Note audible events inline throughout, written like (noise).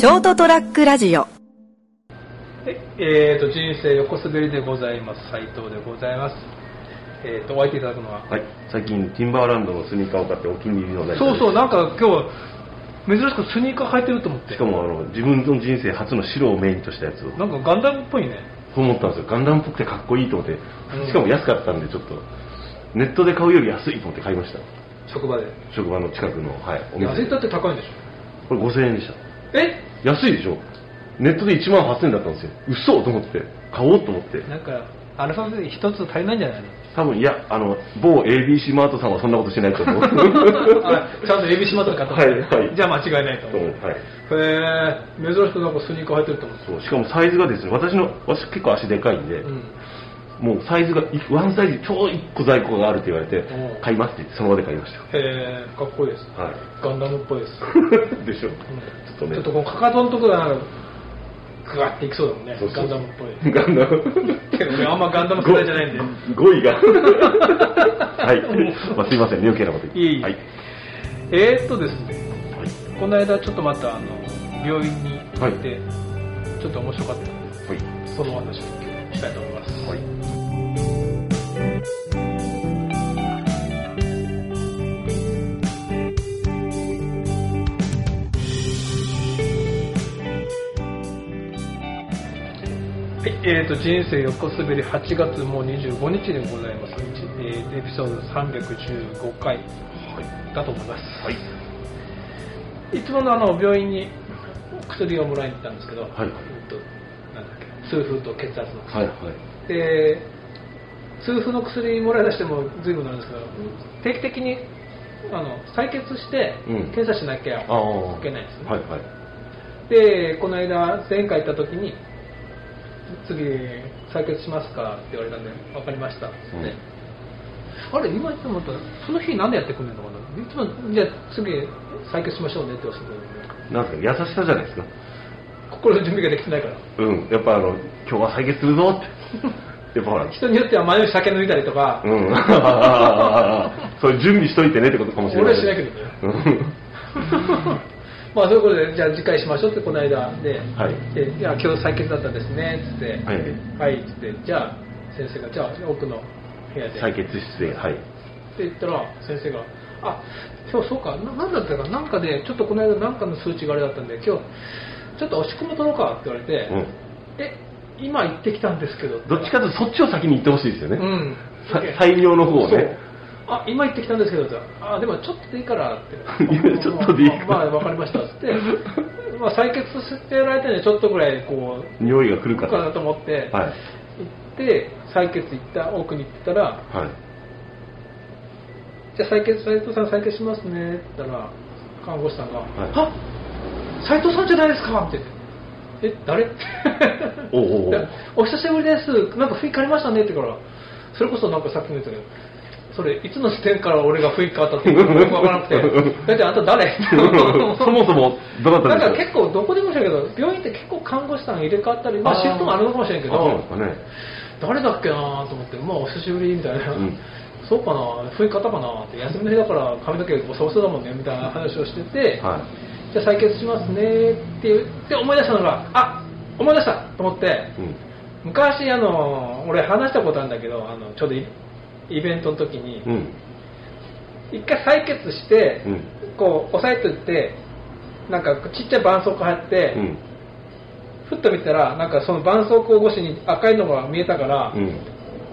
ショートトラックラジオ。えー、と人生横滑りでございます。斉藤でございます。えー、とお相手いただくのは、はい、最近ティンバーランドのスニーカーを買ってお気に入りのそうそうなんか今日珍しくスニーカー履いてると思って。しかもあの自分の人生初の白をメインとしたやつを。なんかガンダムっぽいね。そう思ったんですよ。ガンダムっぽくてかっこいいと思って。うん。しかも安かったんでちょっとネットで買うより安いと思って買いました。職場で。職場の近くの、はい、お店。安いったって高いんでしこれ5000円でした。ょえ？安いでしょ？ネットで1万8000円だったんですよ。嘘と思って買おうと思って。なんかアルファベット一つ足りないんじゃないの？多分いやあの某 ABC マートさんはそんなことしないと思う。(laughs) あちゃんとエビシマとか買ったはいはい。じゃあ間違いないと思う。はい。へえ珍しくなんかスニーカー履いてると思う。そうしかもサイズがですね私の私結構足でかいんで、うんもうサイズがいワンサイズちょう1個在庫があるって言われてうん。買いますってその場で買いましへえかっこいいです。たはい。ガンダムっぽいです。(laughs) でしょ、ちょっとね。ちょっとこのかかとのところがなんかグワっていきそうだもんね。ガンダムっぽい。ガンダム。(laughs) けど俺あんまガンダム世代じゃないんで。語彙が。(laughs) はい、まあ、すいませんね。余計なこと言って。はい、えー、っとですね。はい。この間ちょっとまたあの病院に行って、はちょっと面白かった。んではい。そのお話を今日したいと思います、はいえー、と人生横滑り8月もう25日でございます、えーエピソード315回だと思います、はい。い、つものあの病院に薬をもらいに行ったんですけど、はい。えっとなんだっけ痛風と血圧の薬、はいはい。で痛風の薬もらい出しても随分なんですけど定期的にあの採血してうん。検査しなきゃいけないんですね、はいはい。でこの間前回行った時に次採血しますかって言われたんで分かりました。うん。あれ今言って思ったらその日なんでやってくんねんのかないつもじゃあ次採血しましょうねって教えてくれるなんで。すか優しさじゃないですか。心の準備ができてないから。うん。やっぱあの今日は採血するぞって。(laughs) やっぱほら。人によっては前の日酒抜いたりとか、うん。(laughs) そういう準備しといてねってことかもしれない。俺はしないけどね。うんまあそういうことでじゃあ次回しましょうってこの間で,、はい。でいや今日採血だったんですねっつって。はい。はいっつって。じゃあ先生がじゃあ奥の部屋で。採血室ではい。って言ったら先生が「あ今日そうかななんだったかなんかでちょっとこの間なんかの数値があれだったんで今日ちょっと押し込むとろうか」って言われて「うん。え今行ってきたんですけど」どっちかというとそっちを先に言ってほしいですよね、うん。さ採尿の方をねあ今行ってきたんですけどあでもちょっとでいいからって。(laughs) ちょっとでいいから。まあ分かりましたっつって。まあ採血してる間にちょっとぐらいこう。匂いが来るかなと思って、はい。行って採血行った奥に行ったらはい。じゃあ採血斉藤さん採血しますねって言ったら看護師さんが「い。あ斉藤さんじゃないですか」って言って「え誰? (laughs) おうおうお久しぶりです。なんか雰囲気変わりましたね」って言うからそれこそなんかさっきも言ったけどそれいつの時点から俺が雰囲気変わったってよく分からなくて「だってあんた誰? (laughs)」そもそもどなたでしょう？結構どこでもそうやけど病院って結構看護師さん入れ替わったり、まあ、シフトもあるのかもしれなんどですかね。誰だっけなと思ってまあお久しぶりみたいな、うん。そうかな雰囲気変わったかなって休みの日だから髪の毛ボサボサだもんねみたいな話をしてて、はじゃあ採血しますねって言って思い出したのがあ思い出したと思ってい、うん。昔あの俺話したことあるんだけどあのちょうどイイベントの時にうん。一回採血して、うん。こう押さえておいてなんかちっちゃい絆創膏貼って、うん。ふっと見たらなんかその絆創膏越しに赤いのが見えたから、うん。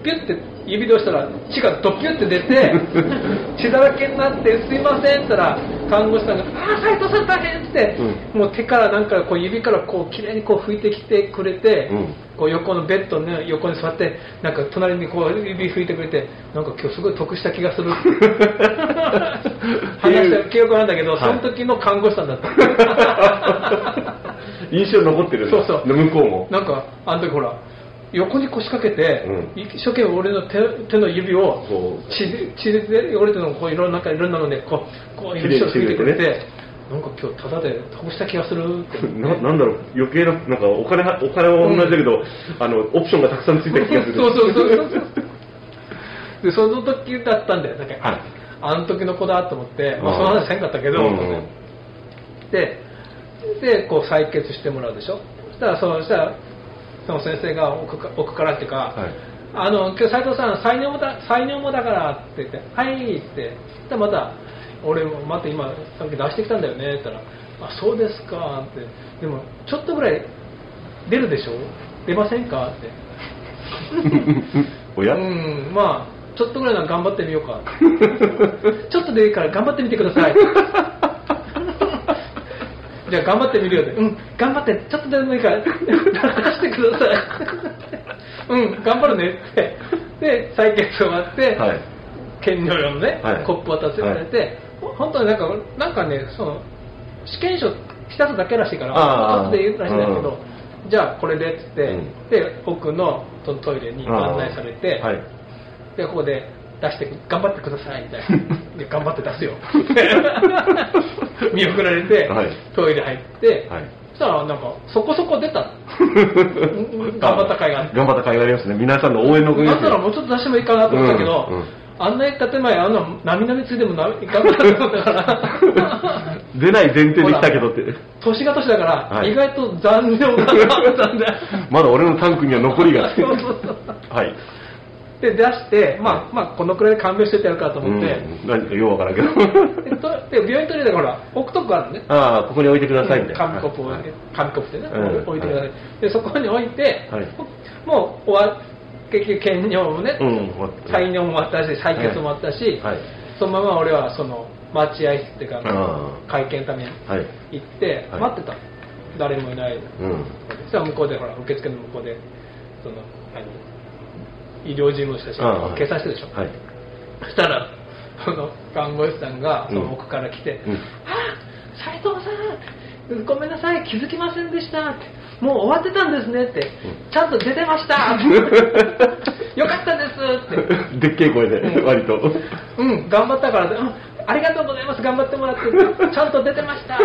ピュッて指で押したら血がドピュッて出て (laughs) 血だらけになって「すいません」って言ったら看護師さんが「ああ斉藤さん大変」って、もう手からなんかこう指からこう綺麗にこう拭いてきてくれて、うん。こう横のベッドの横に座ってなんか隣にこう指拭いてくれてなんか今日すごい得した気がする。(laughs) 話した記憶なんだけど、はい。その時の看護師さんだった。(laughs) 印象に残ってるんだそうそう。向こうも。なんかあの時ほら横に腰掛けて、うん。一生懸命俺の手手の指を血で血で汚れてるのをこういろんななんかいろんなのでこうこう指を拭いてくれてなんか今日ただで得した気がするって。思ってななんだろう。余計ななんかお金はお金は同じだけど、あのオプションがたくさんついた気がする。そうそうそうそうでその時だったんだよ。だけ、はい。あの時の子だと思って、まあ、その話せんかったけど、うん。うんででこう採血してもらうでしょ。そしたらそのそしたらその先生が奥か奥からっていうか、はい。あの今日斉藤さん採尿もだ採尿もだからって言って「はい」って。そしたらまた「俺もまた今さっき出してきたんだよね」って言ったら「あそうですか」って「でもちょっとぐらい出るでしょ？出ませんか?」って。(laughs) おや、うん。まあちょっとぐらいなら頑張ってみようか。(laughs) ちょっとでいいから頑張ってみてくださいじゃあ頑張ってみるよってうん。頑張ってちょっとでもいいから。出してください。うん。頑張るね。ってで採血終わって、はい。検尿用のね、はい。コップ渡せられて、本当になんかなんかねその試験書浸すだけらしいからあー。後で言うらしいんだけど、じゃあこれでっつって、うん。で奥のトトイレに案内されて、はい。でここで出して頑張ってくださいみたいな。(laughs) で頑張って出すよ。(laughs) 見送られて、はい。トイレ入って、はい。そしたらなんかそこそこ出た。の (laughs) 頑張った甲斐があって頑張った甲斐がありますね。皆さんの応援のおかげでだったらもうちょっと出してもいいかなと思ったけど、うんうん。あんな建前あんななみなみついでもな頑張ったと思ったから。出ない前提で来たけどって。年が年だから、はい。意外と残念だなまだ俺のタンクには残りが。そうそうそう。はいで出して、まあ、まあこのくらいで勘弁してってやるかと思って、うん。何かようわからんけど。(laughs) で病院トイレだから置くとこあるのね。ああここに置いてくださいみたいな。紙コップを置いて、紙コップでね、うん。置いてください、でそこに置いて、はい。もう終わ結局検尿もね、うん採尿も終わったし採血も終わったし、はい。そのまま俺はその待合室っていうかあ会見のためにはい行ってはい。待ってた、誰もいない。うん。そしたら向こうでほら受付の向こうでその何？医療事務の人たちああが計算してるでしょ、はい。そしたらその看護師さんがその奥から来て「うん。あ斉藤さんごめんなさい気づきませんでした」って「もう終わってたんですね」って「ちゃんと出てました」って「よかったです」って。でっけえ声でうん。割と「うん頑張ったからありがとうございます頑張ってもらってちゃんと出てました」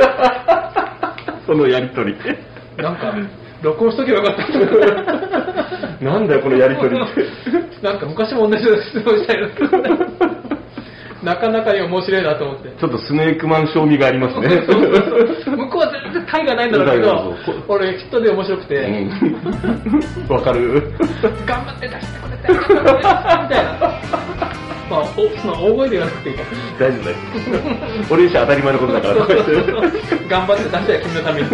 そのやりとり。なんか録音しとけばよかった (laughs) なんだよこのやりとりって。(laughs) なんか昔も同じような質問したいな (laughs) なかなかに面白いなと思って。ちょっとスネークマン賞味がありますね。向こうは全然タイがないんだろうけど俺きっとで面白くて、うん。わかる。頑張って出してくれてみたいなまあおその大声で言わなくていいか大丈夫です俺にして当たり前のことだから頑張って出したよ君のために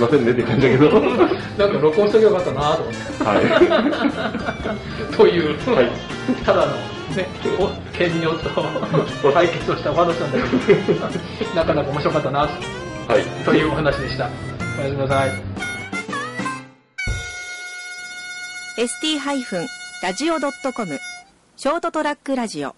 ませんねって感じだけど。(laughs) なんか録音しとけばよかったなと思って。はい。(laughs) という、はい。ただの、ね、お検尿と採血をしたお話なんだけど、(laughs) なかなか面白かったなはい。というお話でした。おやすみなさい。ST-radio.com ショートトラックラジオ